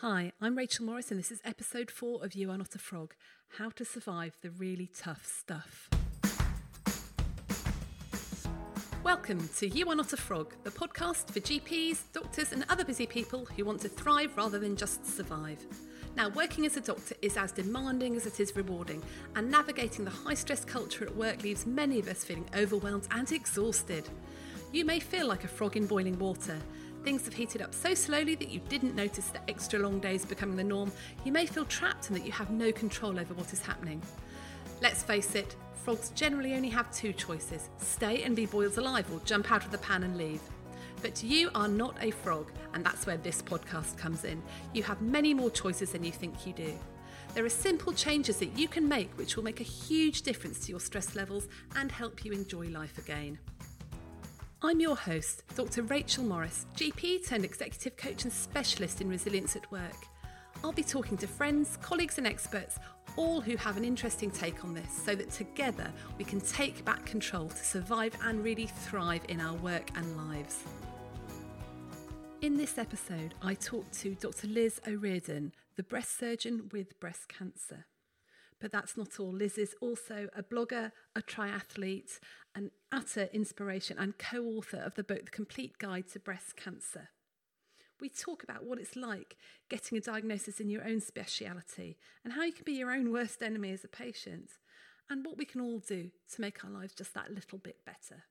Hi, I'm Rachel Morris, and this is episode four of You Are Not a Frog How to Survive the Really Tough Stuff. Welcome to You Are Not a Frog, the podcast for GPs, doctors, and other busy people who want to thrive rather than just survive. Now, working as a doctor is as demanding as it is rewarding, and navigating the high stress culture at work leaves many of us feeling overwhelmed and exhausted. You may feel like a frog in boiling water things have heated up so slowly that you didn't notice the extra long days becoming the norm, you may feel trapped and that you have no control over what is happening. Let's face it, frogs generally only have two choices stay and be boiled alive or jump out of the pan and leave. But you are not a frog, and that's where this podcast comes in. You have many more choices than you think you do. There are simple changes that you can make which will make a huge difference to your stress levels and help you enjoy life again. I'm your host, Dr. Rachel Morris, GP turned executive coach and specialist in resilience at work. I'll be talking to friends, colleagues, and experts, all who have an interesting take on this, so that together we can take back control to survive and really thrive in our work and lives. In this episode, I talk to Dr. Liz O'Riordan, the breast surgeon with breast cancer. But that's not all. Liz is also a blogger, a triathlete, an utter inspiration, and co author of the book The Complete Guide to Breast Cancer. We talk about what it's like getting a diagnosis in your own speciality and how you can be your own worst enemy as a patient, and what we can all do to make our lives just that little bit better.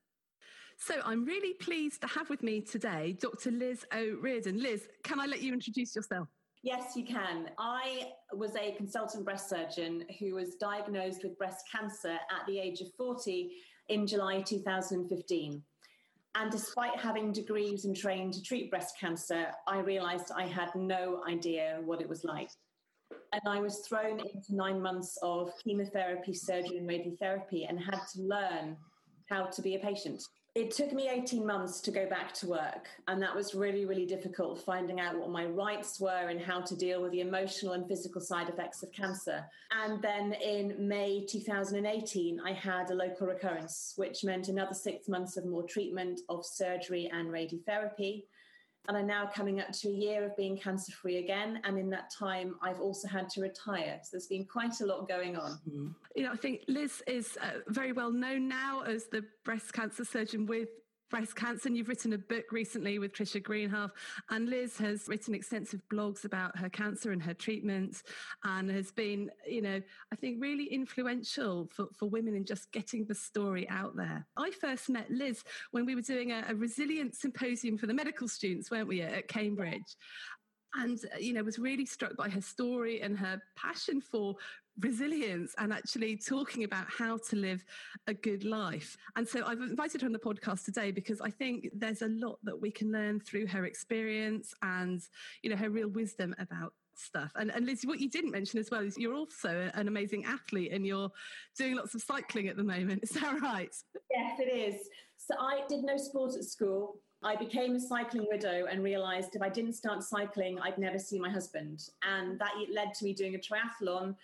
So I'm really pleased to have with me today Dr. Liz O'Riordan. Liz, can I let you introduce yourself? Yes, you can. I was a consultant breast surgeon who was diagnosed with breast cancer at the age of 40 in July 2015. And despite having degrees and trained to treat breast cancer, I realized I had no idea what it was like. And I was thrown into nine months of chemotherapy, surgery, and radiotherapy and had to learn how to be a patient. It took me 18 months to go back to work, and that was really, really difficult finding out what my rights were and how to deal with the emotional and physical side effects of cancer. And then in May 2018, I had a local recurrence, which meant another six months of more treatment, of surgery, and radiotherapy and I'm now coming up to a year of being cancer free again. And in that time, I've also had to retire. So there's been quite a lot going on. Mm-hmm. You know, I think Liz is uh, very well known now as the breast cancer surgeon with breast cancer. And you've written a book recently with Trisha Greenhalgh. And Liz has written extensive blogs about her cancer and her treatment and has been, you know, I think really influential for, for women in just getting the story out there. I first met Liz when we were doing a, a symposium for the medical students, weren't we, at Cambridge? and uh, you know was really struck by her story and her passion for resilience and actually talking about how to live a good life. And so I've invited her on the podcast today because I think there's a lot that we can learn through her experience and, you know, her real wisdom about stuff. And, and Liz, what you didn't mention as well is you're also an amazing athlete and you're doing lots of cycling at the moment. Is that right? Yes, it is. So I did no sport at school. I became a cycling widow and realized if I didn't start cycling, I'd never see my husband. And that led to me doing a triathlon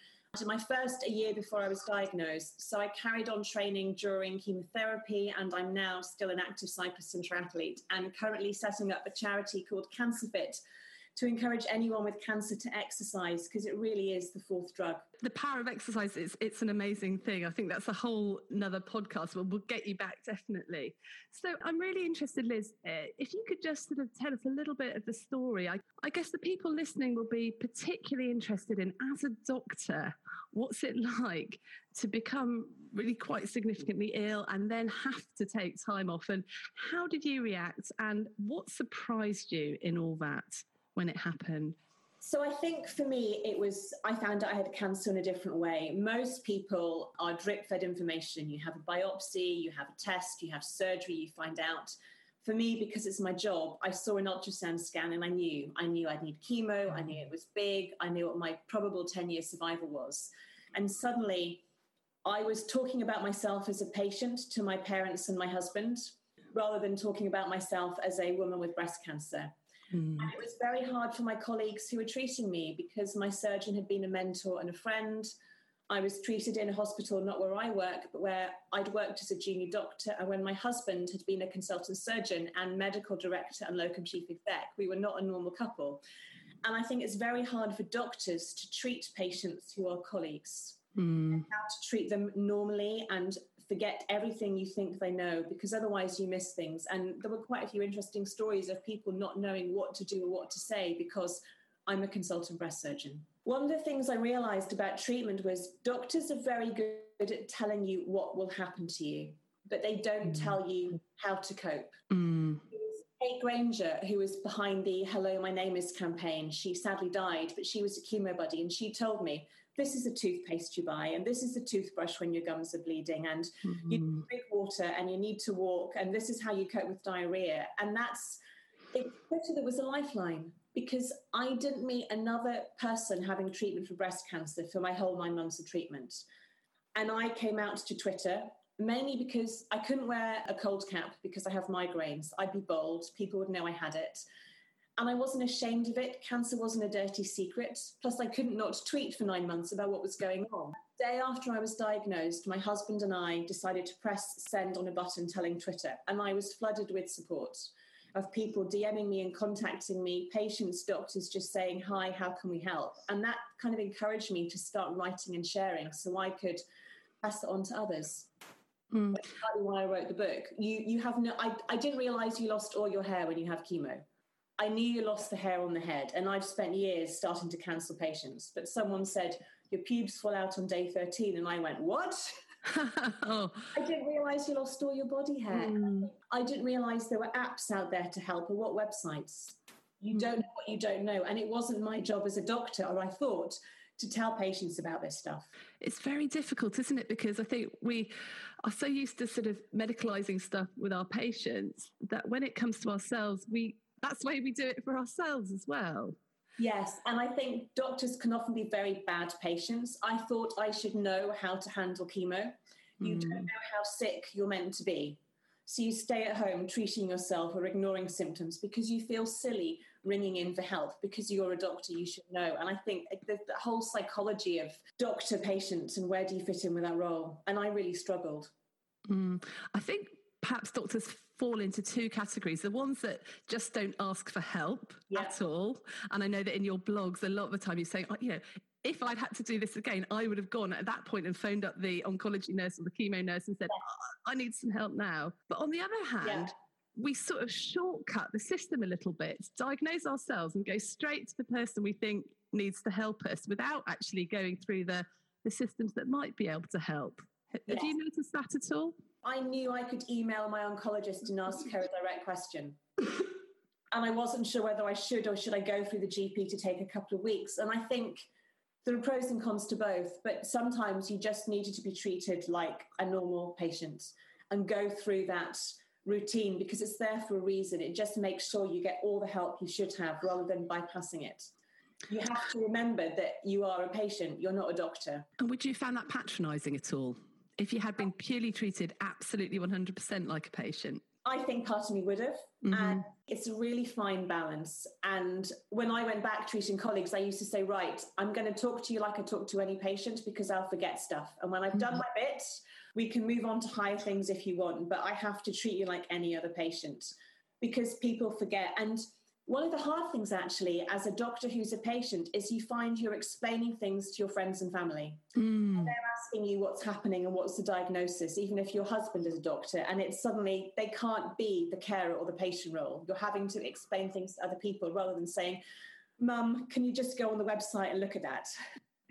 my first a year before I was diagnosed. So I carried on training during chemotherapy, and I'm now still an active cyclist and triathlete, and currently setting up a charity called CancerFit to encourage anyone with cancer to exercise because it really is the fourth drug. The power of exercise is it's an amazing thing. I think that's a whole another podcast. We'll, we'll get you back definitely. So I'm really interested, Liz, eh, if you could just sort of tell us a little bit of the story. I, I guess the people listening will be particularly interested in as a doctor, what's it like to become really quite significantly ill and then have to take time off and how did you react and what surprised you in all that when it happened? So I think for me, it was, I found out I had cancer in a different way. Most people are drip fed information. You have a biopsy, you have a test, you have surgery, you find out. For me, because it's my job, I saw an ultrasound scan and I knew. I knew I'd need chemo, I knew it was big, I knew what my probable 10 year survival was. And suddenly, I was talking about myself as a patient to my parents and my husband rather than talking about myself as a woman with breast cancer. Mm. And it was very hard for my colleagues who were treating me because my surgeon had been a mentor and a friend. I was treated in a hospital, not where I work, but where I'd worked as a junior doctor. And when my husband had been a consultant surgeon and medical director and locum chief exec, we were not a normal couple. And I think it's very hard for doctors to treat patients who are colleagues, mm. how to treat them normally and forget everything you think they know because otherwise you miss things. And there were quite a few interesting stories of people not knowing what to do or what to say because I'm a consultant breast surgeon. One of the things I realized about treatment was doctors are very good at telling you what will happen to you, but they don't mm. tell you how to cope. Mm. Kate Granger, who was behind the Hello, My Name is campaign, she sadly died, but she was a chemo buddy, and she told me, This is the toothpaste you buy, and this is the toothbrush when your gums are bleeding, and mm-hmm. you drink water, and you need to walk, and this is how you cope with diarrhea. And that's it, Twitter that was a lifeline because I didn't meet another person having treatment for breast cancer for my whole nine months of treatment. And I came out to Twitter mainly because I couldn't wear a cold cap because I have migraines. I'd be bald, people would know I had it. And I wasn't ashamed of it. Cancer wasn't a dirty secret. Plus, I couldn't not tweet for nine months about what was going on. The day after I was diagnosed, my husband and I decided to press send on a button telling Twitter, and I was flooded with support of people DMing me and contacting me, patients, doctors just saying, Hi, how can we help? And that kind of encouraged me to start writing and sharing so I could pass it on to others. Mm. That's partly why I wrote the book. You you have no I, I didn't realize you lost all your hair when you have chemo. I knew you lost the hair on the head, and I've spent years starting to cancel patients. But someone said your pubes fall out on day 13, and I went, What? oh. I didn't realize you lost all your body hair. Mm. I didn't realize there were apps out there to help, or what websites. You mm. don't know what you don't know. And it wasn't my job as a doctor, or I thought, to tell patients about this stuff. It's very difficult, isn't it? Because I think we are so used to sort of medicalizing stuff with our patients that when it comes to ourselves, we that's the way we do it for ourselves as well. Yes, and I think doctors can often be very bad patients. I thought I should know how to handle chemo. You mm. don't know how sick you're meant to be. So you stay at home treating yourself or ignoring symptoms because you feel silly ringing in for help because you're a doctor, you should know. And I think the, the whole psychology of doctor patients and where do you fit in with that role? And I really struggled. Mm. I think perhaps doctors fall into two categories the ones that just don't ask for help yeah. at all and i know that in your blogs a lot of the time you're saying oh, you know if I'd had to do this again, I would have gone at that point and phoned up the oncology nurse or the chemo nurse and said, oh, I need some help now. But on the other hand, yeah we sort of shortcut the system a little bit, diagnose ourselves and go straight to the person we think needs to help us without actually going through the, the systems that might be able to help. Yes. Have you noticed that at all? I knew I could email my oncologist and ask her a direct question. and I wasn't sure whether I should or should I go through the GP to take a couple of weeks. And I think there are pros and cons to both, but sometimes you just needed to be treated like a normal patient and go through that routine because it's there for a reason. It just makes sure you get all the help you should have rather than bypassing it. You have to remember that you are a patient, you're not a doctor. And would you find that patronising at all? If you had been purely treated absolutely 100% like a patient? I think part of me would have. Mm-hmm. And it's a really fine balance. And when I went back treating colleagues, I used to say, right, I'm going to talk to you like I talk to any patient because I'll forget stuff. And when I've mm-hmm. done my bit, we can move on to higher things if you want, but I have to treat you like any other patient because people forget. And one of the hard things, actually, as a doctor who's a patient, is you find you're explaining things to your friends and family. Mm. And they're asking you what's happening and what's the diagnosis, even if your husband is a doctor. And it's suddenly they can't be the carer or the patient role. You're having to explain things to other people rather than saying, Mum, can you just go on the website and look at that?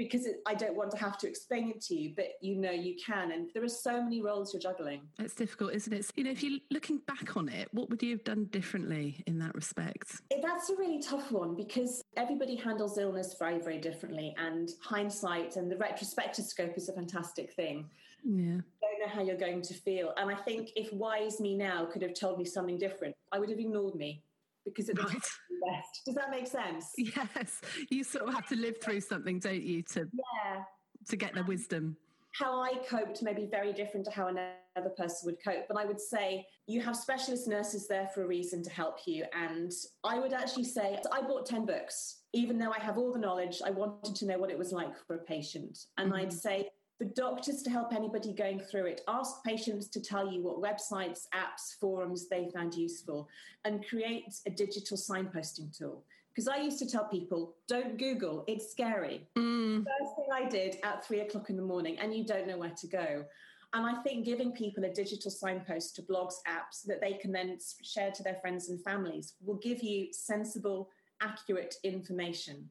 Because it, I don't want to have to explain it to you, but you know you can. And there are so many roles you're juggling. It's difficult, isn't it? You know, if you're looking back on it, what would you have done differently in that respect? Eh, that's a really tough one because everybody handles illness very, very differently. And hindsight and the retrospectoscope is a fantastic thing. Yeah. I don't know how you're going to feel. And I think if wise me now could have told me something different, I would have ignored me because it right. best. Does that make sense? Yes. You sort of have to live through something, don't you, to yeah. to get the wisdom. How I coped may be very different to how another person would cope. But I would say you have specialist nurses there for a reason to help you. And I would actually say I bought 10 books. Even though I have all the knowledge, I wanted to know what it was like for a patient. And mm-hmm. I'd say for doctors to help anybody going through it, ask patients to tell you what websites, apps, forums they found useful, and create a digital signposting tool. Because I used to tell people, don't Google, it's scary. Mm. First thing I did at three o'clock in the morning, and you don't know where to go. And I think giving people a digital signpost to blogs, apps that they can then share to their friends and families will give you sensible, accurate information.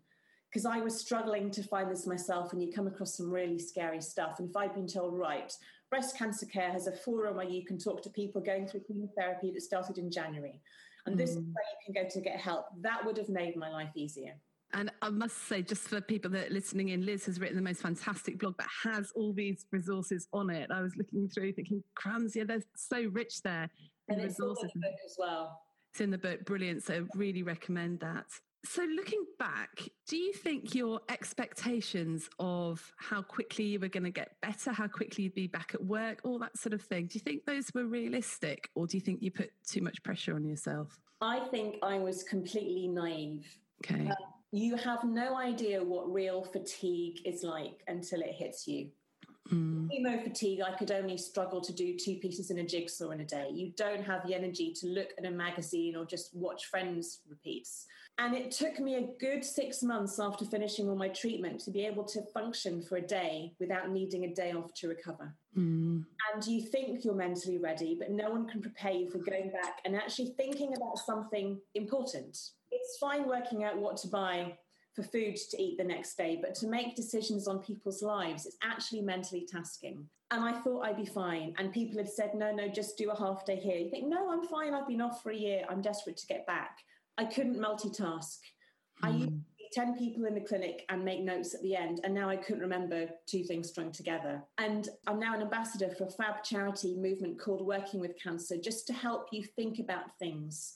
Because I was struggling to find this myself, and you come across some really scary stuff. And if I'd been told, right, breast cancer care has a forum where you can talk to people going through chemotherapy that started in January, and mm. this is mm. where you can go to get help, that would have made my life easier. And I must say, just for people that are listening in, Liz has written the most fantastic blog that has all these resources on it. I was looking through thinking, crumbs, yeah, they're so rich there. And it's resources. in the book as well. It's in the book, brilliant. So really recommend that. So looking back, do you think your expectations of how quickly you were going to get better, how quickly you'd be back at work, all that sort of thing, do you think those were realistic or do you think you put too much pressure on yourself? I think I was completely naive. Okay. Um, you have no idea what real fatigue is like until it hits you. Mm. Chemo fatigue, I could only struggle to do two pieces in a jigsaw in a day. You don't have the energy to look at a magazine or just watch Friends repeats. And it took me a good six months after finishing all my treatment to be able to function for a day without needing a day off to recover. Mm. And you think you're mentally ready, but no one can prepare you for going back and actually thinking about something important it's fine working out what to buy for food to eat the next day, but to make decisions on people's lives, it's actually mentally tasking. And I thought I'd be fine. And people had said, no, no, just do a half day here. You think, no, I'm fine. I've been off for a year. I'm desperate to get back. I couldn't multitask. Mm. I used to be 10 people in the clinic and make notes at the end. And now I couldn't remember two things strung together. And I'm now an ambassador for a fab charity movement called Working with Cancer, just to help you think about things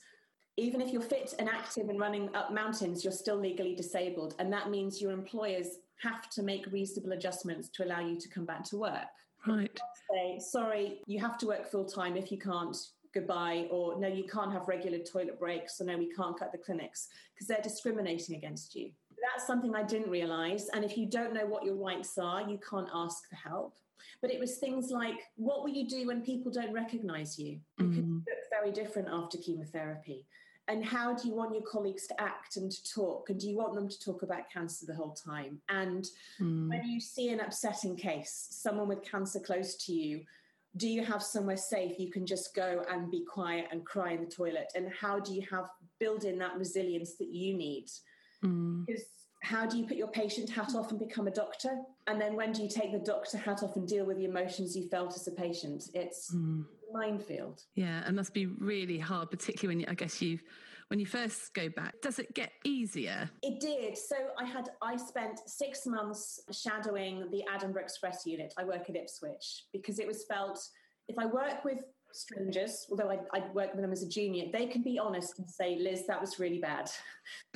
even if you're fit and active and running up mountains, you're still legally disabled. And that means your employers have to make reasonable adjustments to allow you to come back to work. Right. Say, sorry, you have to work full time. If you can't, goodbye. Or no, you can't have regular toilet breaks. Or no, we can't cut the clinics because they're discriminating against you. That's something I didn't realize. And if you don't know what your rights are, you can't ask for help. But it was things like, what will you do when people don't recognize you? Because mm. you look very different after chemotherapy and how do you want your colleagues to act and to talk? And do you want them to talk about cancer the whole time? And mm. when you see an upsetting case someone with cancer close to you do you have somewhere safe you can just go and be quiet and cry in the toilet? And how do you have build in that resilience that you need? Mm. because how do you put your patient hat off and become a doctor? And then when do you take the doctor hat off and deal with the emotions you felt as a patient? It's mm minefield. Yeah, it must be really hard, particularly when you, I guess you when you first go back. Does it get easier? It did. So I had I spent six months shadowing the Addenbrooke's breast unit. I work at Ipswich because it was felt if I work with strangers, although I, I work with them as a junior, they can be honest and say, Liz, that was really bad.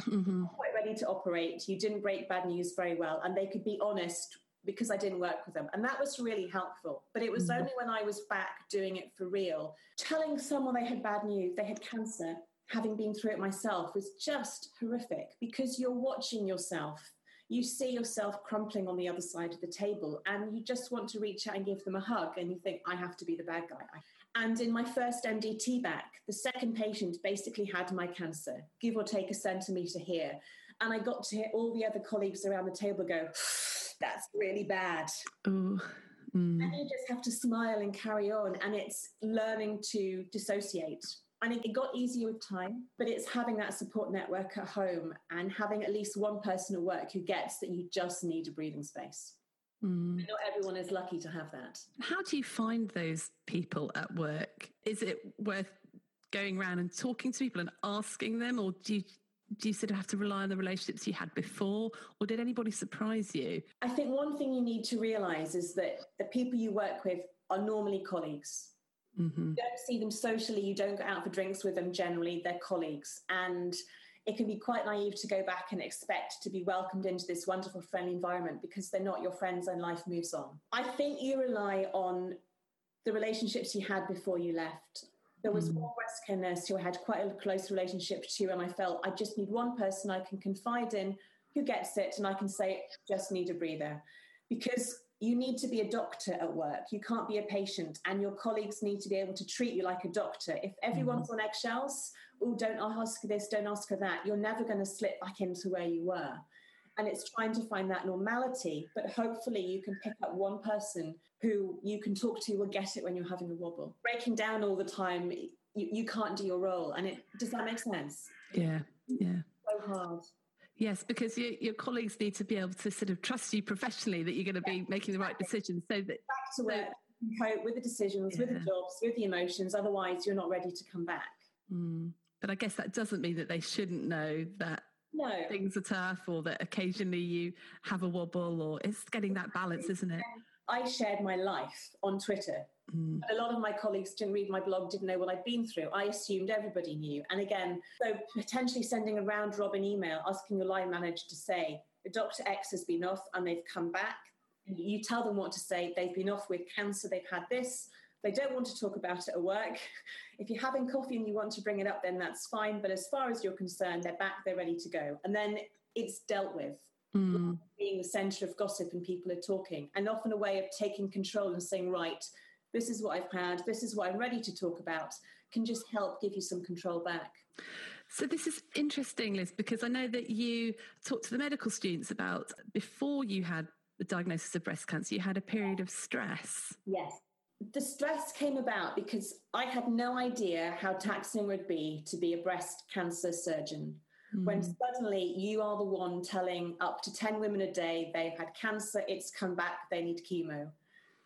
Mm-hmm. Quite ready to operate. You didn't break bad news very well. And they could be honest because I didn't work with them. And that was really helpful. But it was mm-hmm. only when I was back doing it for real, telling someone they had bad news, they had cancer, having been through it myself, was just horrific because you're watching yourself. You see yourself crumpling on the other side of the table, and you just want to reach out and give them a hug, and you think, I have to be the bad guy. And in my first MDT back, the second patient basically had my cancer, give or take a centimetre here. And I got to hear all the other colleagues around the table go, that's really bad. Ooh. Mm. And you just have to smile and carry on. And it's learning to dissociate. And it, got easier with time, but it's having that support network at home and having at least one person at work who gets that you just need a breathing space. Mm. Not everyone is lucky to have that. How do you find those people at work? Is it worth going around and talking to people and asking them, or do you do you sort of have to rely on the relationships you had before or did anybody surprise you? I think one thing you need to realize is that the people you work with are normally colleagues. Mm-hmm. you don't see them socially you don't go out for drinks with them generally they're colleagues. And it can be quite naive to go back and expect to be welcomed into this wonderful friendly environment because they're not your friends and life moves on. I think you rely on the relationships you had before you left there was one breast care nurse who I had quite a close relationship to, and I felt I just need one person I can confide in who gets it, and I can say, just need a breather. Because you need to be a doctor at work. You can't be a patient, and your colleagues need to be able to treat you like a doctor. If everyone's mm. on eggshells, oh, don't ask this, don't ask her that, you're never going to slip back into where you were. And it's trying to find that normality, but hopefully you can pick up one person who you can talk to will get it when you're having a wobble. Breaking down all the time, you, you can't do your role. And it does that make sense? Yeah, yeah. So hard. Yes, because you, your colleagues need to be able to sort of trust you professionally that you're going to be making the right decisions. So that back to work, cope with the decisions, yeah. with the jobs, with the emotions. Otherwise, you're not ready to come back. Mm. But I guess that doesn't mean that they shouldn't know that no. things are tough or that occasionally you have a wobble or it's getting that balance, isn't it? I shared my life on Twitter. Mm. A lot of my colleagues didn't read my blog, didn't know what I'd been through. I assumed everybody knew. And again, so potentially sending a round robin email asking your line manager to say, Dr. X has been off and they've come back. You tell them what to say. They've been off with cancer, they've had this. They don't want to talk about it at work. If you're having coffee and you want to bring it up, then that's fine. But as far as you're concerned, they're back, they're ready to go. And then it's dealt with. Mm. Being the centre of gossip and people are talking, and often a way of taking control and saying, right, this is what I've had, this is what I'm ready to talk about, can just help give you some control back. So, this is interesting, Liz, because I know that you talked to the medical students about before you had the diagnosis of breast cancer, you had a period of stress. Yes. The stress came about because I had no idea how taxing it would be to be a breast cancer surgeon. Mm. When suddenly you are the one telling up to 10 women a day they've had cancer, it's come back, they need chemo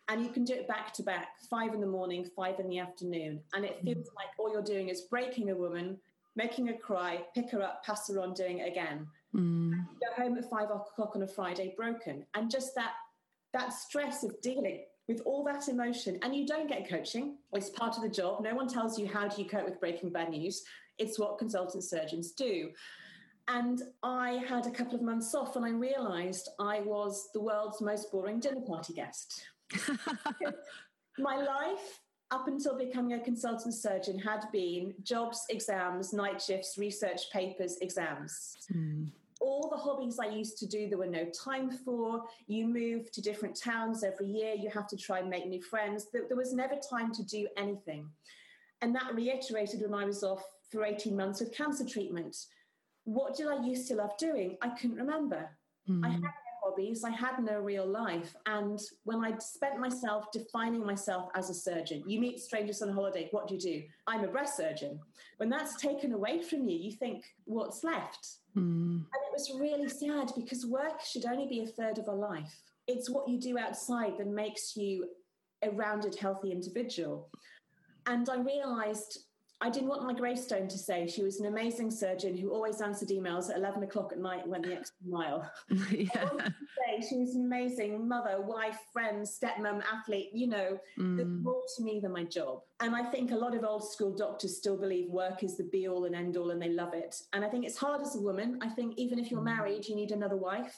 and you can do it back to back five in the morning five in the afternoon and it feels mm. like all you're doing is breaking a woman making her cry pick her up pass her on doing it again mm. go home at five o'clock on a friday broken and just that that stress of dealing with all that emotion and you don't get coaching it's part of the job no one tells you how do you cope with breaking bad news it's what consultant surgeons do and I had a couple of months off and I realized I was the world's most boring dinner party guest. my life up until becoming a consultant surgeon had been jobs, exams, night shifts, research papers, exams. Mm. All the hobbies I used to do, there were no time for. You move to different towns every year, you have to try and make new friends. There was never time to do anything. And that reiterated when I was off for 18 months with cancer treatment. What did I used to love doing? I couldn't remember. Mm. I had hobbies. I had no real life. And when I spent myself defining myself as a surgeon, you meet strangers on holiday, what do you do? I'm a breast surgeon. When that's taken away from you, you think, what's left? Mm. And it was really sad because work should only be a third of a life. It's what you do outside that makes you a rounded, healthy individual. And I realized I didn't want my gravestone to say she was an amazing surgeon who always answered emails at 11 o'clock at night and went the extra mile. yeah. I wanted to say she was an amazing mother, wife, friend, stepmom, athlete. You know, mm. there's more to me than my job. And I think a lot of old school doctors still believe work is the be all and end all and they love it. And I think it's hard as a woman. I think even if you're mm. married, you need another wife.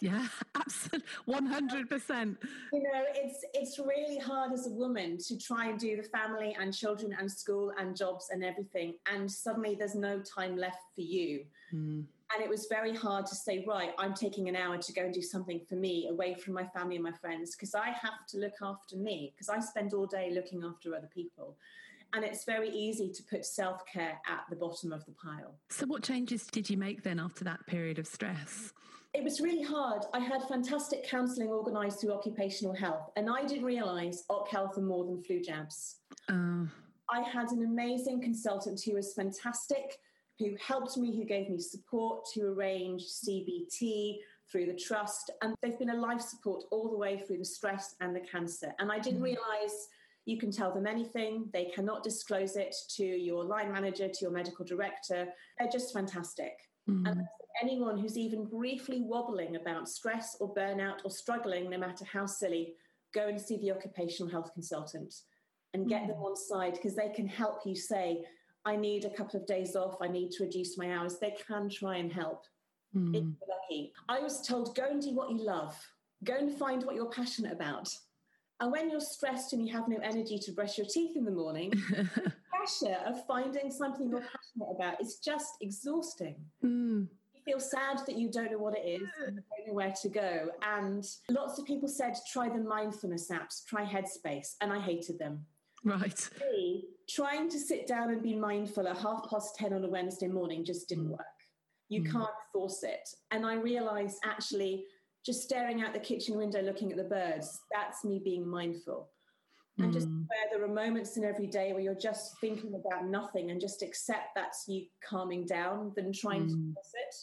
Yeah, absolutely, one hundred percent. You know, it's it's really hard as a woman to try and do the family and children and school and jobs and everything, and suddenly there's no time left for you. Mm. And it was very hard to say, right, I'm taking an hour to go and do something for me away from my family and my friends because I have to look after me because I spend all day looking after other people. And it's very easy to put self care at the bottom of the pile. So, what changes did you make then after that period of stress? It was really hard. I had fantastic counselling organised through occupational health, and I didn't realise OC health are more than flu jabs. Uh. I had an amazing consultant who was fantastic, who helped me, who gave me support, who arranged CBT through the trust, and they've been a life support all the way through the stress and the cancer. And I didn't mm. realise you can tell them anything. They cannot disclose it to your line manager, to your medical director. They're just fantastic. Mm. And anyone who's even briefly wobbling about stress or burnout or struggling, no matter how silly, go and see the occupational health consultant and get mm. them on side because they can help you say, I need a couple of days off, I need to reduce my hours. They can try and help mm. if you're lucky. I was told, go and do what you love, go and find what you're passionate about. And when you're stressed and you have no energy to brush your teeth in the morning, the pressure of finding something you're passionate about is just exhausting. Mm. Feel sad that you don't know what it is and don't know where to go. And lots of people said, try the mindfulness apps, try Headspace, and I hated them. Right. Trying to sit down and be mindful at half past 10 on a Wednesday morning just didn't mm. work. You mm. can't force it. And I realized actually, just staring out the kitchen window looking at the birds, that's me being mindful. And just mm. where there are moments in every day where you're just thinking about nothing and just accept that's you calming down than trying to mm. force it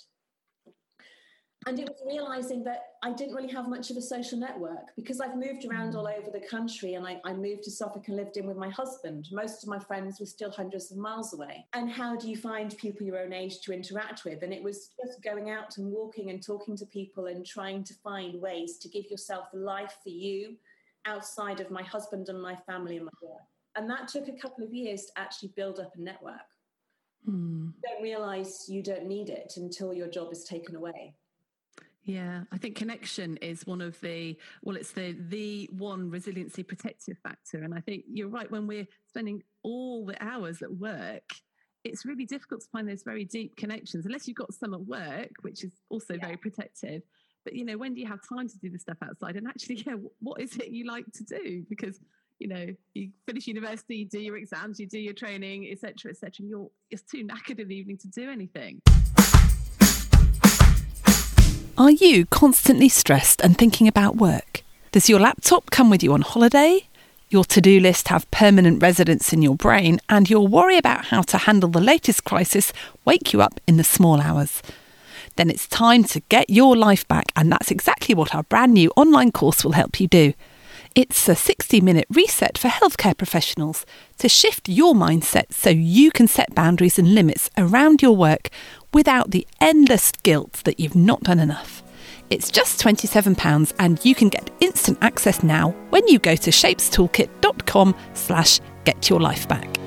and it was realizing that I didn't really have much of a social network because I've moved around all over the country and I, I, moved to Suffolk and lived in with my husband. Most of my friends were still hundreds of miles away. And how do you find people your own age to interact with? And it was just going out and walking and talking to people and trying to find ways to give yourself a life for you outside of my husband and my family and my work. And that took a couple of years to actually build up a network. Mm. You don't realize you don't need it until your job is taken away. Yeah, I think connection is one of the well, it's the the one resiliency protective factor, and I think you're right. When we're spending all the hours at work, it's really difficult to find those very deep connections unless you've got some at work, which is also yeah. very protective. But you know, when do you have time to do the stuff outside? And actually, yeah, what is it you like to do? Because you know, you finish university, you do your exams, you do your training, etc., etc. and you're just too knackered in the evening to do anything. Are you constantly stressed and thinking about work? Does your laptop come with you on holiday? Your to do list have permanent residence in your brain, and your worry about how to handle the latest crisis wake you up in the small hours? Then it's time to get your life back, and that's exactly what our brand new online course will help you do. It's a 60 minute reset for healthcare professionals to shift your mindset so you can set boundaries and limits around your work without the endless guilt that you've not done enough. It's just £27 and you can get instant access now when you go to shapestoolkit.com slash get your life back.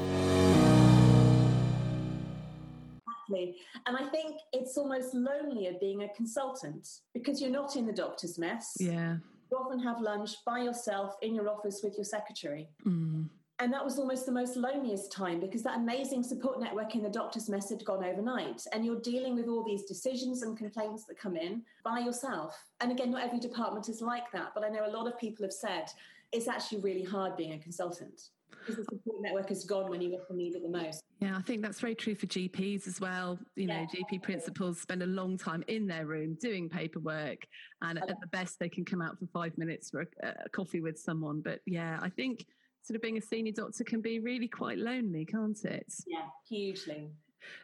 Exactly. And I think it's almost lonelier being a consultant because you're not in the doctor's mess. Yeah. You often have lunch by yourself in your office with your secretary. Mm. And that was almost the most loneliest time because that amazing support network in the doctor's mess had gone overnight. And you're dealing with all these decisions and complaints that come in by yourself. And again, not every department is like that, but I know a lot of people have said it's actually really hard being a consultant because the support network is gone when you need it the most. Yeah, I think that's very true for GPs as well. You know, yeah, GP principals spend a long time in their room doing paperwork, and at the best, they can come out for five minutes for a, a coffee with someone. But yeah, I think sort of being a senior doctor can be really quite lonely, can't it? Yeah, hugely.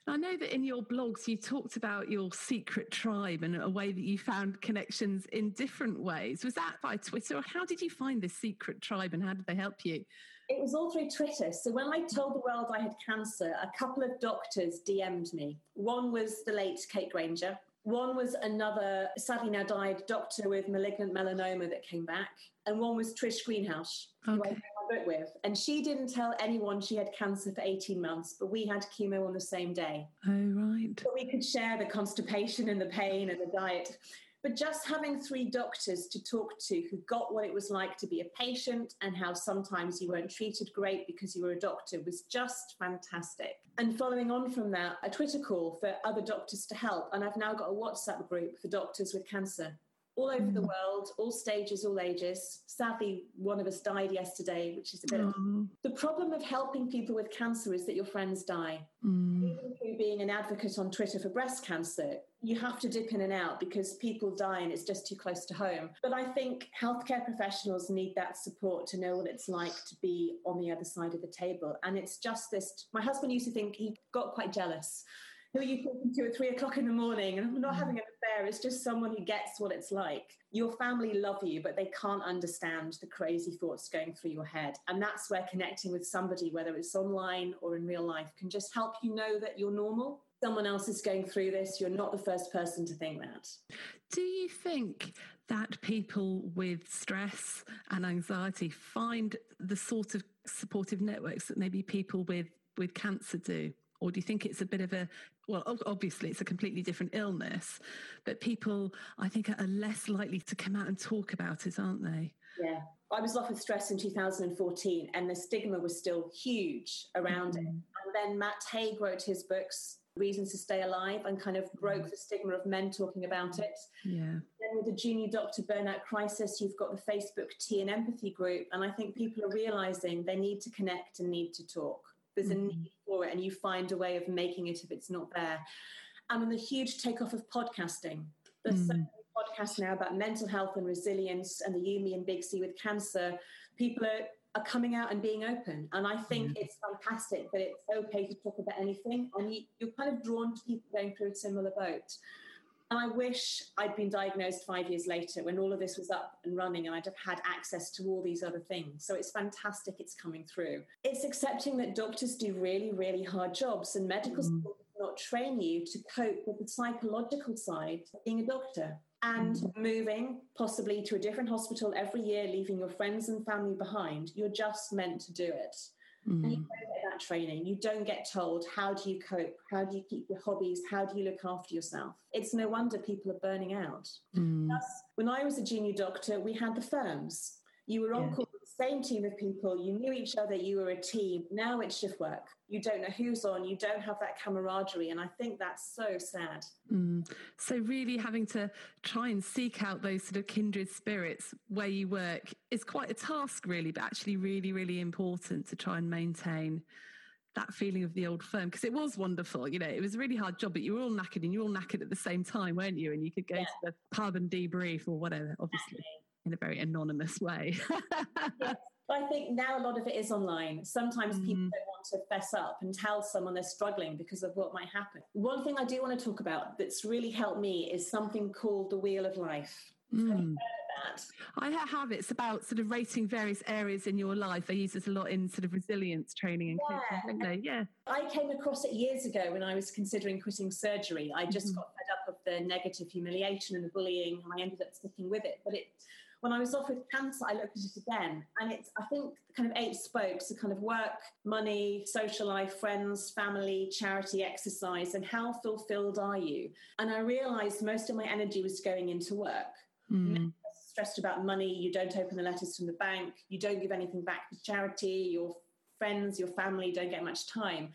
I know that in your blogs you talked about your secret tribe and a way that you found connections in different ways. Was that by Twitter or how did you find this secret tribe and how did they help you? It was all through Twitter. So when I told the world I had cancer, a couple of doctors DM'd me. One was the late Kate Granger. One was another, sadly now died, doctor with malignant melanoma that came back. And one was Trish Greenhalgh, okay with. And she didn't tell anyone she had cancer for 18 months, but we had chemo on the same day. Oh, right. So we could share the constipation and the pain and the diet. But just having three doctors to talk to who got what it was like to be a patient and how sometimes you weren't treated great because you were a doctor was just fantastic. And following on from that, a Twitter call for other doctors to help. And I've now got a WhatsApp group for doctors with cancer all over the mm. world, all stages, all ages. Sadly, one of us died yesterday, which is a bit. Mm. The problem of helping people with cancer is that your friends die. Mm. Even through being an advocate on Twitter for breast cancer, you have to dip in and out because people die and it's just too close to home. But I think healthcare professionals need that support to know what it's like to be on the other side of the table. And it's just this. My husband used to think he got quite jealous who are you talking to at three o'clock in the morning? And I'm not mm. having an affair. It's just someone who gets what it's like. Your family love you, but they can't understand the crazy thoughts going through your head. And that's where connecting with somebody, whether it's online or in real life, can just help you know that you're normal. Someone else is going through this. You're not the first person to think that. Do you think that people with stress and anxiety find the sort of supportive networks that maybe people with, with cancer do? Or do you think it's a bit of a, well, obviously it's a completely different illness, but people, I think, are less likely to come out and talk about it, aren't they? Yeah. I was off with stress in 2014 and the stigma was still huge around mm-hmm. it. And then Matt Haig wrote his books, Reasons to Stay Alive, and kind of broke mm-hmm. the stigma of men talking about it. Yeah. then with the junior doctor burnout crisis, you've got the Facebook Tea and Empathy group. And I think people are realizing they need to connect and need to talk. There's mm-hmm. a need for it, and you find a way of making it if it's not there. And then the huge takeoff of podcasting. There's mm-hmm. so many podcasts now about mental health and resilience, and the You, Me, and Big C with cancer. People are are coming out and being open. And I think mm. it's fantastic that it's okay to talk about anything. And you, you're kind of drawn to people going through a similar boat. And I wish I'd been diagnosed five years later when all of this was up and running and I'd have had access to all these other things. So it's fantastic it's coming through. It's accepting that doctors do really, really hard jobs and medical mm. schools not train you to cope with the psychological side of being a doctor and mm. moving possibly to a different hospital every year, leaving your friends and family behind. You're just meant to do it. Mm. And you get that training. You don't get told how do you cope, how do you keep your hobbies, how do you look after yourself. It's no wonder people are burning out. Mm. Plus, when I was a junior doctor, we had the firms. You were on yeah. call same team of people. You knew each other. You were a team. Now it's shift work. You don't know who's on. You don't have that camaraderie. And I think that's so sad. Mm. So, really having to try and seek out those sort of kindred spirits where you work is quite a task, really, but actually, really, really important to try and maintain that feeling of the old firm because it was wonderful. You know, it was a really hard job, but you were all knackered and you were all knackered at the same time, weren't you? And you could go yeah. to the pub and debrief or whatever, obviously in a very anonymous way. yes. I think now a lot of it is online. Sometimes people mm. don't want to fess up and tell someone they're struggling because of what might happen. One thing I do want to talk about that's really helped me is something called the Wheel of Life. Mm. I have. It's about sort of rating various areas in your life. I use this a lot in sort of resilience training and yeah. coaching, they? Yeah. I came across it years ago when I was considering quitting surgery. I just mm-hmm. got fed up of the negative humiliation and the bullying, and I ended up sticking with it. But it when I was off with cancer, I looked at it again, and it's I think kind of eight spokes: the kind of work, money, social life, friends, family, charity, exercise, and how fulfilled are you? And I realised most of my energy was going into work. Mm. Stressed about money, you don't open the letters from the bank, you don't give anything back to charity, your friends, your family don't get much time.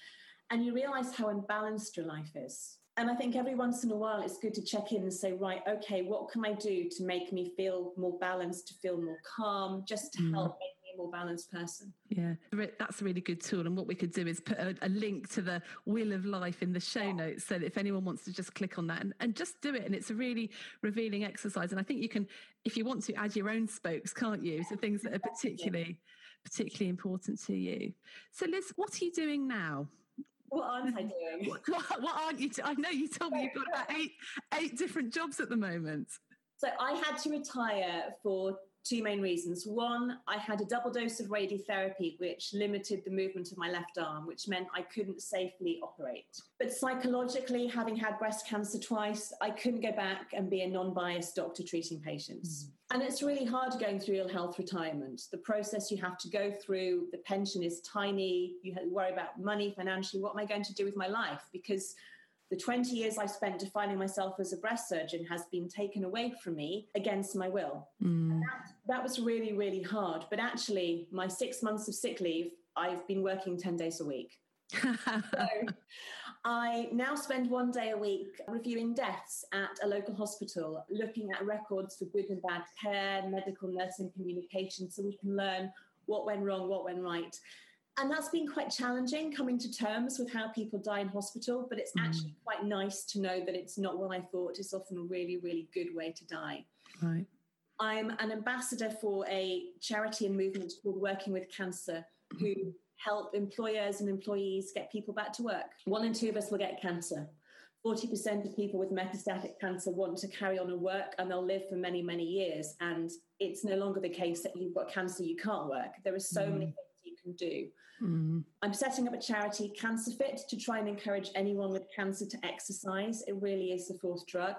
And you realize how unbalanced your life is. And I think every once in a while it's good to check in and say, right, okay, what can I do to make me feel more balanced, to feel more calm, just to mm. help make me a more balanced person? Yeah, that's a really good tool. And what we could do is put a, a link to the Wheel of Life in the show yeah. notes so that if anyone wants to just click on that and, and just do it. And it's a really revealing exercise. And I think you can, if you want to, add your own spokes, can't you? So things that are particularly, particularly important to you. So Liz, what are you doing now? What aren't I doing? what, what, aren't you? T- I know you told me you've got about eight eight different jobs at the moment. So I had to retire for two main reasons. One, I had a double dose of radiotherapy, which limited the movement of my left arm, which meant I couldn't safely operate. But psychologically, having had breast cancer twice, I couldn't go back and be a non biased doctor treating patients. Mm. And it's really hard going through ill health retirement. The process you have to go through, the pension is tiny, you worry about money financially. What am I going to do with my life? Because the 20 years I spent defining myself as a breast surgeon has been taken away from me against my will. Mm. That, that was really, really hard. But actually, my six months of sick leave, I've been working 10 days a week. so I now spend one day a week reviewing deaths at a local hospital, looking at records for good and bad care, medical nursing communication, so we can learn what went wrong, what went right and that's been quite challenging coming to terms with how people die in hospital but it's mm. actually quite nice to know that it's not what i thought it's often a really really good way to die right i'm an ambassador for a charity and movement called working with cancer who help employers and employees get people back to work one in two of us will get cancer 40% of people with metastatic cancer want to carry on and work and they'll live for many, many years. And it's no longer the case that you've got cancer, you can't work. There are so mm. many can do. Mm. I'm setting up a charity, Cancer Fit, to try and encourage anyone with cancer to exercise. It really is the fourth drug.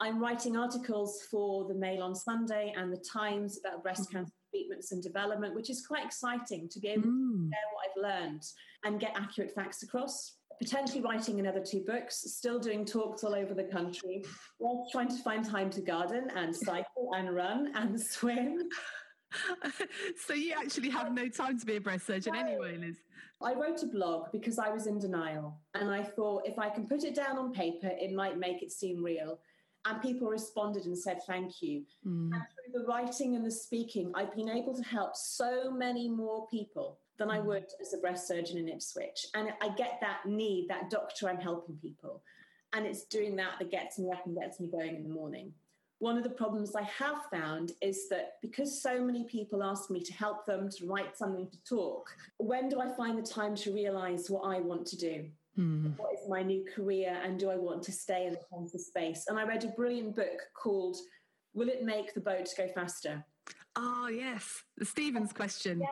I'm writing articles for the Mail on Sunday and the Times about breast mm. cancer treatments and development, which is quite exciting to be able mm. to share what I've learned and get accurate facts across. Potentially writing another two books, still doing talks all over the country, while trying to find time to garden and cycle and run and swim. so you actually have no time to be a breast surgeon anyway, Liz. I wrote a blog because I was in denial. And I thought if I can put it down on paper, it might make it seem real. and people responded and said thank you. Mm. And through the writing and the speaking, I've been able to help so many more people than I mm. would as a breast surgeon in Ipswich. And I get that need, that doctor, I'm helping people. And it's doing that that gets me up and gets me going in the morning. One of the problems I have found is that because so many people ask me to help them to write something to talk, when do I find the time to realize what I want to do? Mm. What is my new career and do I want to stay in the cancer space? And I read a brilliant book called Will It Make the Boat Go Faster? Ah, oh, yes, the Stevens question. Yes.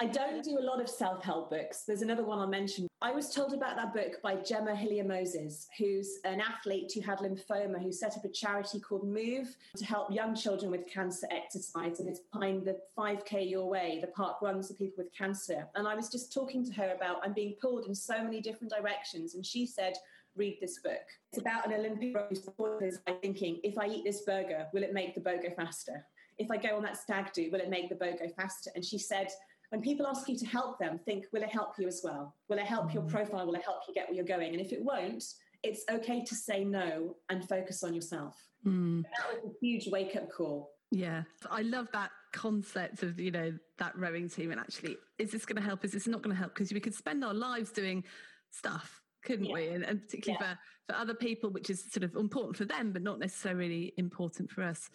I don't do a lot of self help books. There's another one I'll mention. I was told about that book by Gemma Hillier Moses, who's an athlete who had lymphoma, who set up a charity called Move to help young children with cancer exercise. And it's behind the 5K Your Way, the park runs for people with cancer. And I was just talking to her about I'm being pulled in so many different directions. And she said, read this book. It's about an Olympic who supporters by thinking, if I eat this burger, will it make the boat go faster? If I go on that stag do, will it make the boat go faster? And she said, when people ask you to help them, think, will it help you as well? Will it help your mm. profile? Will it help you get where you're going? And if it won't, it's okay to say no and focus on yourself. Mm. That was a huge wake up call. Yeah, I love that concept of you know that rowing team and actually is this going to help? Is this not going to help? Because we could spend our lives doing stuff couldn't yeah. we? And, and particularly yeah. for, for other people, which is sort of important for them, but not necessarily important for us.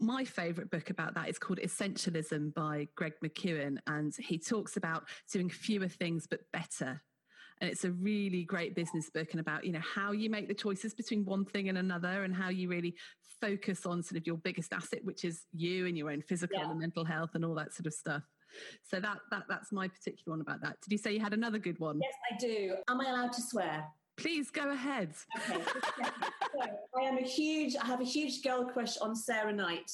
My favourite book about that is called Essentialism by Greg McKeown. And he talks about doing fewer things but better. And it's a really great business book and about, you know, how you make the choices between one thing and another and how you really focus on sort of your biggest asset, which is you and your own physical yeah. and mental health and all that sort of stuff. So that, that that's my particular one about that. Did you say you had another good one? Yes, I do. Am I allowed to swear? Please go ahead. Okay. so, I am a huge, I have a huge girl crush on Sarah Knight.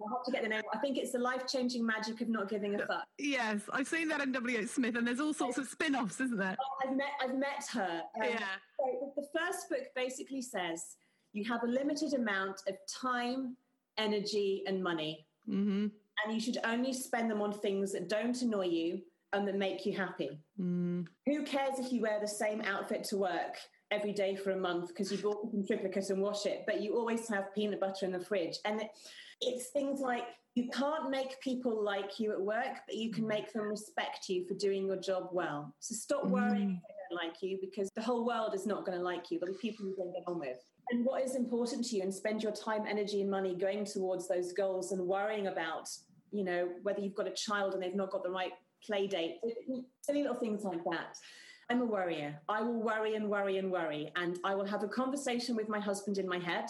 I have to get the name. I think it's the life changing magic of not giving a fuck. Yes, I've seen that in W.H. Smith, and there's all sorts of spin offs, isn't there? I've met, I've met her. Um, yeah. So the first book basically says you have a limited amount of time, energy, and money. Mm-hmm and you should only spend them on things that don't annoy you and that make you happy. Mm. Who cares if you wear the same outfit to work every day for a month because you bought some triplicate and wash it, but you always have peanut butter in the fridge? And it, it's things like you can't make people like you at work, but you can make them respect you for doing your job well. So stop worrying mm. if they don't like you because the whole world is not going to like you. There'll be people you don't get on with. And what is important to you, and spend your time, energy, and money going towards those goals and worrying about, you know, whether you've got a child and they've not got the right play date, silly little things like that. I'm a worrier. I will worry and worry and worry. And I will have a conversation with my husband in my head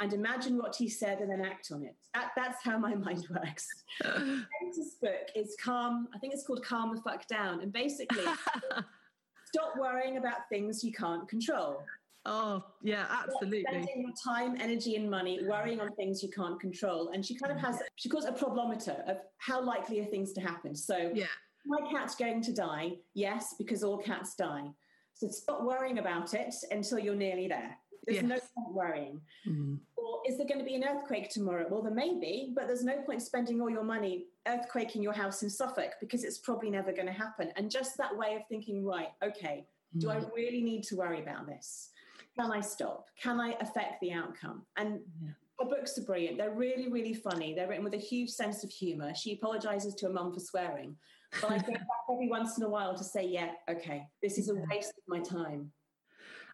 and imagine what he said and then act on it. That, that's how my mind works. This book is Calm, I think it's called Calm the Fuck Down. And basically, stop worrying about things you can't control. Oh, yeah, absolutely. Spending your time, energy, and money worrying on things you can't control. And she kind of has, she calls it a problemeter of how likely are things to happen. So, yeah. my cat's going to die? Yes, because all cats die. So, stop worrying about it until you're nearly there. There's yes. no point worrying. Mm. Or is there going to be an earthquake tomorrow? Well, there may be, but there's no point spending all your money earthquaking your house in Suffolk because it's probably never going to happen. And just that way of thinking, right, okay, mm. do I mm. really need to worry about this? Can I stop? Can I affect the outcome? And yeah. the books are brilliant. They're really, really funny. They're written with a huge sense of humour. She apologises to her mum for swearing, but I go back every once in a while to say, yeah, okay, this is a waste of my time.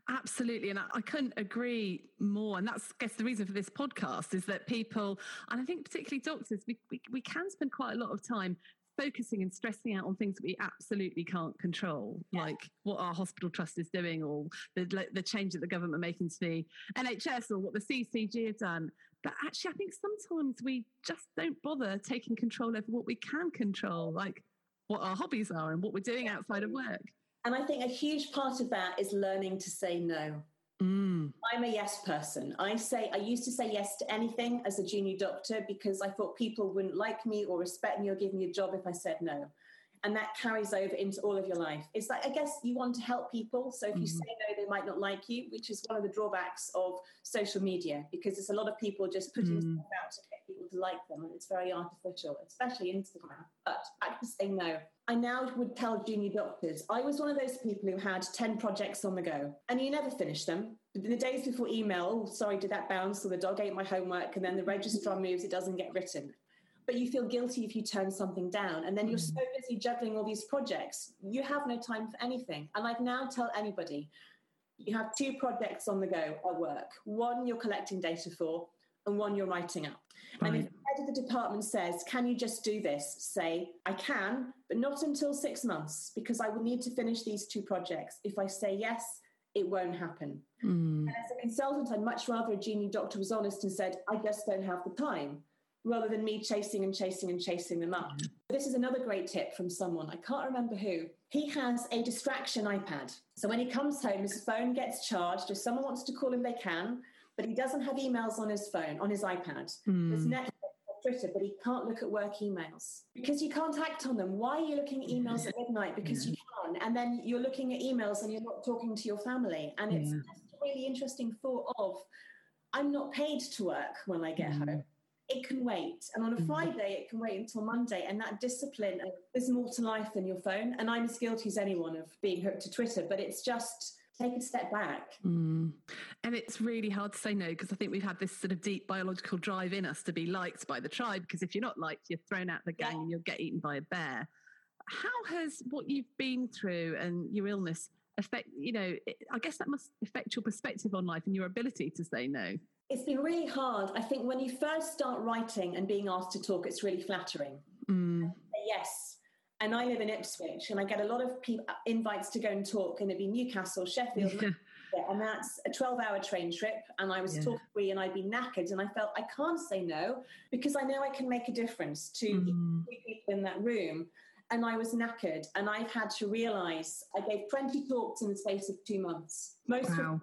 Absolutely. And I, I, couldn't agree more. And that's, I guess, the reason for this podcast is that people, and I think particularly doctors, we, we, we can spend quite a lot of time focusing and stressing out on things that we absolutely can't control, yeah. like what our hospital trust is doing, or the the change that the government are making to the NHS, or what the CCG have done. But actually, I think sometimes we just don't bother taking control over what we can control, like what our hobbies are and what we're doing outside of work. And I think a huge part of that is learning to say no. Mm. I'm a yes person. I say I used to say yes to anything as a junior doctor because I thought people wouldn't like me or respect me or give me a job if I said no. And that carries over into all of your life. It's like I guess you want to help people, so if you mm. say no, they might not like you, which is one of the drawbacks of social media because it's a lot of people just putting mm. stuff out to get people to like them, and it's very artificial, especially Instagram. But I can say no. I now would tell junior doctors, I was one of those people who had 10 projects on the go and you never finish them. the days before email, oh, sorry, did that bounce? Or the dog ate my homework, and then the registrar moves, it doesn't get written. But you feel guilty if you turn something down, and then you're so busy juggling all these projects, you have no time for anything. And I'd now tell anybody, you have two projects on the go at work. One you're collecting data for, and one you're writing up. Right. And if the head of the department says, Can you just do this? Say, I can, but not until six months because I will need to finish these two projects. If I say yes, it won't happen. Mm. And as a consultant, I'd much rather a junior doctor was honest and said, I just don't have the time, rather than me chasing and chasing and chasing them up. Mm. This is another great tip from someone, I can't remember who. He has a distraction iPad. So when he comes home, his phone gets charged. If someone wants to call him, they can, but he doesn't have emails on his phone, on his iPad. Mm. There's Netflix Twitter, but he can't look at work emails because you can't act on them. Why are you looking at emails at midnight? Because you can. And then you're looking at emails and you're not talking to your family. And it's yeah. just a really interesting thought of I'm not paid to work when I get mm. home. It can wait. And on a mm. Friday, it can wait until Monday. And that discipline, there's more to life than your phone. And I'm as guilty as anyone of being hooked to Twitter, but it's just take a step back. Mm. And it's really hard to say no because I think we've had this sort of deep biological drive in us to be liked by the tribe because if you're not liked, you're thrown out the gang yeah. and you'll get eaten by a bear. How has what you've been through and your illness affect, you know, I guess that must affect your perspective on life and your ability to say no. It's been really hard. I think when you first start writing and being asked to talk, it's really flattering. Mm. Yes, and I live in Ipswich, and I get a lot of people, invites to go and talk, and it'd be Newcastle, Sheffield, yeah. and that's a 12 hour train trip. And I was yeah. free, and I'd be knackered, and I felt I can't say no because I know I can make a difference to mm. people in that room. And I was knackered, and I've had to realize I gave 20 talks in the space of two months. Most wow. of them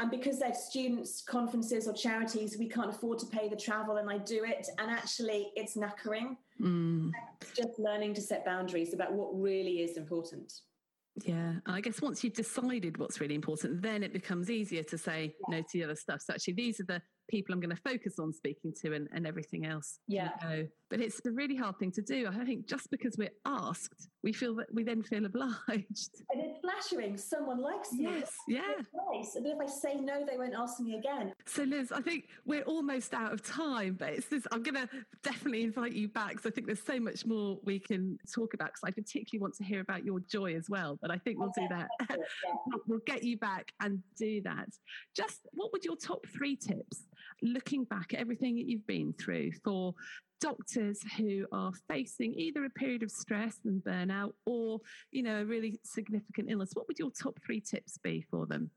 and because they're students' conferences or charities, we can't afford to pay the travel, and I do it. And actually, it's knackering. Mm. It's just learning to set boundaries about what really is important. Yeah, I guess once you've decided what's really important, then it becomes easier to say yeah. no to the other stuff. So actually, these are the people I'm going to focus on speaking to and, and everything else. Yeah. But it's a really hard thing to do. I think just because we're asked, we feel that we then feel obliged. And it's flattering. Someone likes me. Yes. Yeah. Nice. And if I say no, they won't ask me again. So Liz, I think we're almost out of time, but it's this, I'm going to definitely invite you back because I think there's so much more we can talk about because I particularly want to hear about your joy as well. But I think we'll okay. do that. Yeah. we'll get you back and do that. Just what would your top three tips looking back at everything that you've been through for doctors who are facing either a period of stress and burnout or you know a really significant illness what would your top three tips be for them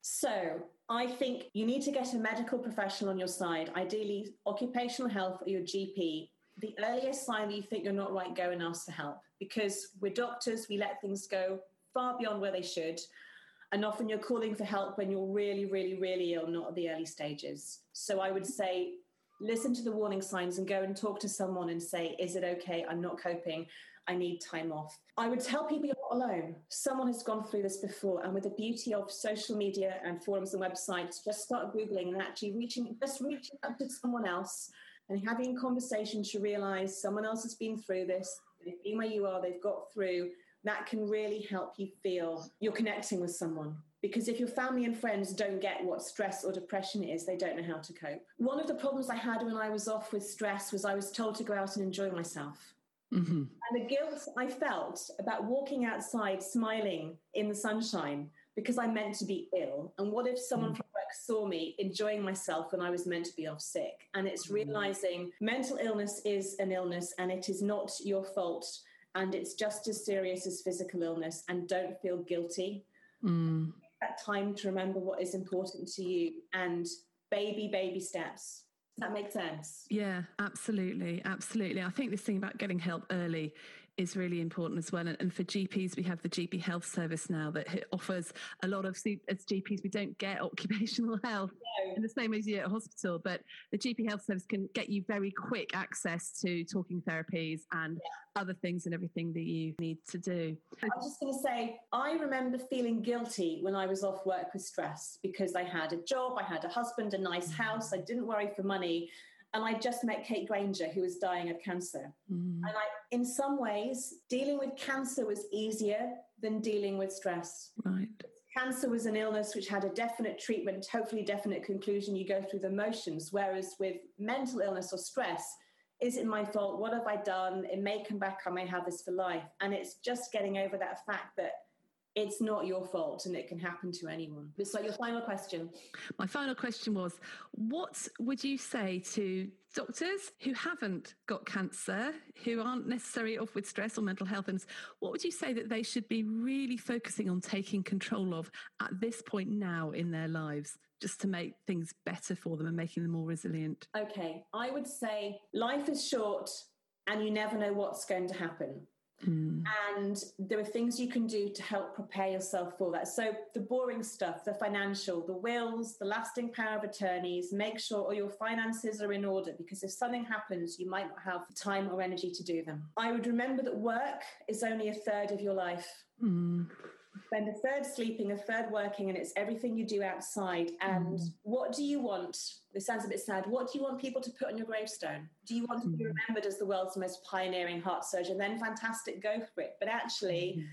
so i think you need to get a medical professional on your side ideally occupational health or your gp the earliest sign that you think you're not right go and ask for help because we're doctors we let things go far beyond where they should and often you're calling for help when you're really, really, really ill, not at the early stages. So I would say listen to the warning signs and go and talk to someone and say, Is it okay? I'm not coping. I need time off. I would tell people you're not alone. Someone has gone through this before. And with the beauty of social media and forums and websites, just start Googling and actually reaching, just reaching out to someone else and having a conversation to realize someone else has been through this. They've been where you are, they've got through that can really help you feel you're connecting with someone. Because if your family and friends don't get what stress or depression is, they don't know how to cope. One of the problems I had when I was off with stress was I was told to go out and enjoy myself. Mm-hmm. And the guilt I felt about walking outside smiling in the sunshine because I meant to be ill. And what if someone mm. from work saw me enjoying myself when I was meant to be off sick? And it's mm. realizing mental illness is an illness and it is not your fault and it's just as serious as physical illness and don't feel guilty mm. That time to remember what is important to you and baby baby steps. Does that make sense? Yeah absolutely absolutely. I think this thing about getting help early is really important as well. And, for GPs, we have the GP Health Service now that offers a lot of, as GPs, we don't get occupational health no. in the same way as you at hospital, but the GP Health Service can get you very quick access to talking therapies and yeah. other things and everything that you need to do. I was just going to say, I remember feeling guilty when I was off work with stress because I had a job, I had a husband, a nice mm-hmm. house, I didn't worry for money. And I just met Kate Granger, who was dying of cancer. Mm. And I, in some ways, dealing with cancer was easier than dealing with stress. Right. cancer was an illness which had a definite treatment, hopefully definite conclusion. You go through the motions. Whereas with mental illness or stress, is it my fault? What have I done? It may come back. I may have this for life. And it's just getting over that fact that it's not your fault and it can happen to anyone. So, your final question. My final question was What would you say to doctors who haven't got cancer, who aren't necessarily off with stress or mental health? And what would you say that they should be really focusing on taking control of at this point now in their lives? Just to make things better for them and making them more resilient? Okay, I would say life is short and you never know what's going to happen. Mm. And there are things you can do to help prepare yourself for that. So, the boring stuff, the financial, the wills, the lasting power of attorneys, make sure all your finances are in order because if something happens, you might not have time or energy to do them. I would remember that work is only a third of your life. Mm spend a third sleeping, a third working, and it's everything you do outside. And mm. what do you want? This sounds a bit sad. What do you want people to put on your gravestone? Do you want to be mm. remembered as the world's most pioneering heart surgeon? Then fantastic, go for it. But actually, mm.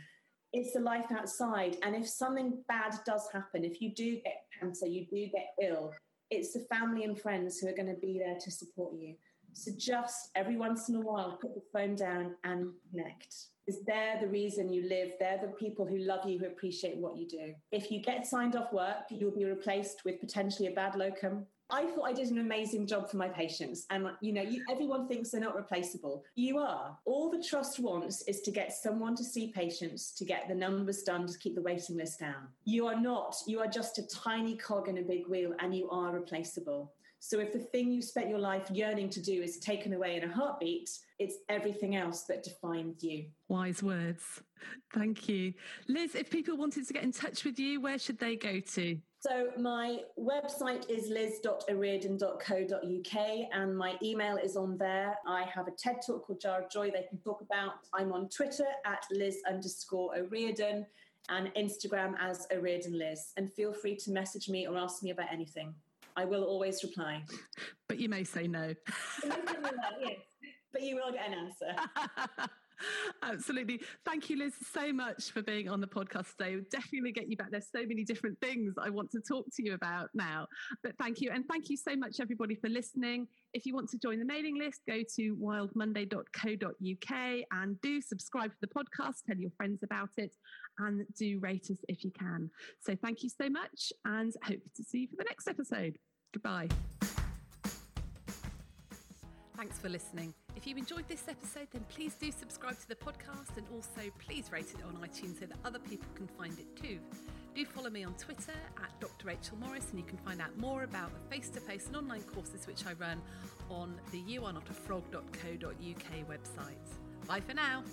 it's the life outside. And if something bad does happen, if you do get cancer, you do get ill, it's the family and friends who are going to be there to support you. So just every once in a while, put the phone down and connect is they're the reason you live. They're the people who love you, who appreciate what you do. If you get signed off work, you'll be replaced with potentially a bad locum. I thought I did an amazing job for my patients. And, you know, you, everyone thinks they're not replaceable. You are. All the trust wants is to get someone to see patients, to get the numbers done, to keep the waiting list down. You are not. You are just a tiny cog in a big wheel and you are replaceable. So if the thing you spent your life yearning to do is taken away in a heartbeat, it's everything else that defines you. Wise words. Thank you. Liz, if people wanted to get in touch with you, where should they go to? So my website is liz.o'riordan.co.uk and my email is on there. I have a TED talk called Jar of Joy they can talk about. I'm on Twitter at Liz underscore O'Riordan and Instagram as O'Riordan Liz. And feel free to message me or ask me about anything. I will always reply. But you may say no. yes, but you will get an answer. Absolutely. Thank you, Liz, so much for being on the podcast today. We'll definitely get you back. There's so many different things I want to talk to you about now. But thank you. And thank you so much, everybody, for listening. If you want to join the mailing list, go to wildmonday.co.uk and do subscribe to the podcast, tell your friends about it, and do rate us if you can. So thank you so much and hope to see you for the next episode. Goodbye. Thanks for listening. If you enjoyed this episode, then please do subscribe to the podcast and also please rate it on iTunes so that other people can find it too. Do follow me on Twitter at Dr. Rachel Morris and you can find out more about the face to face and online courses which I run on the youarenotaFrog.co.uk website. Bye for now.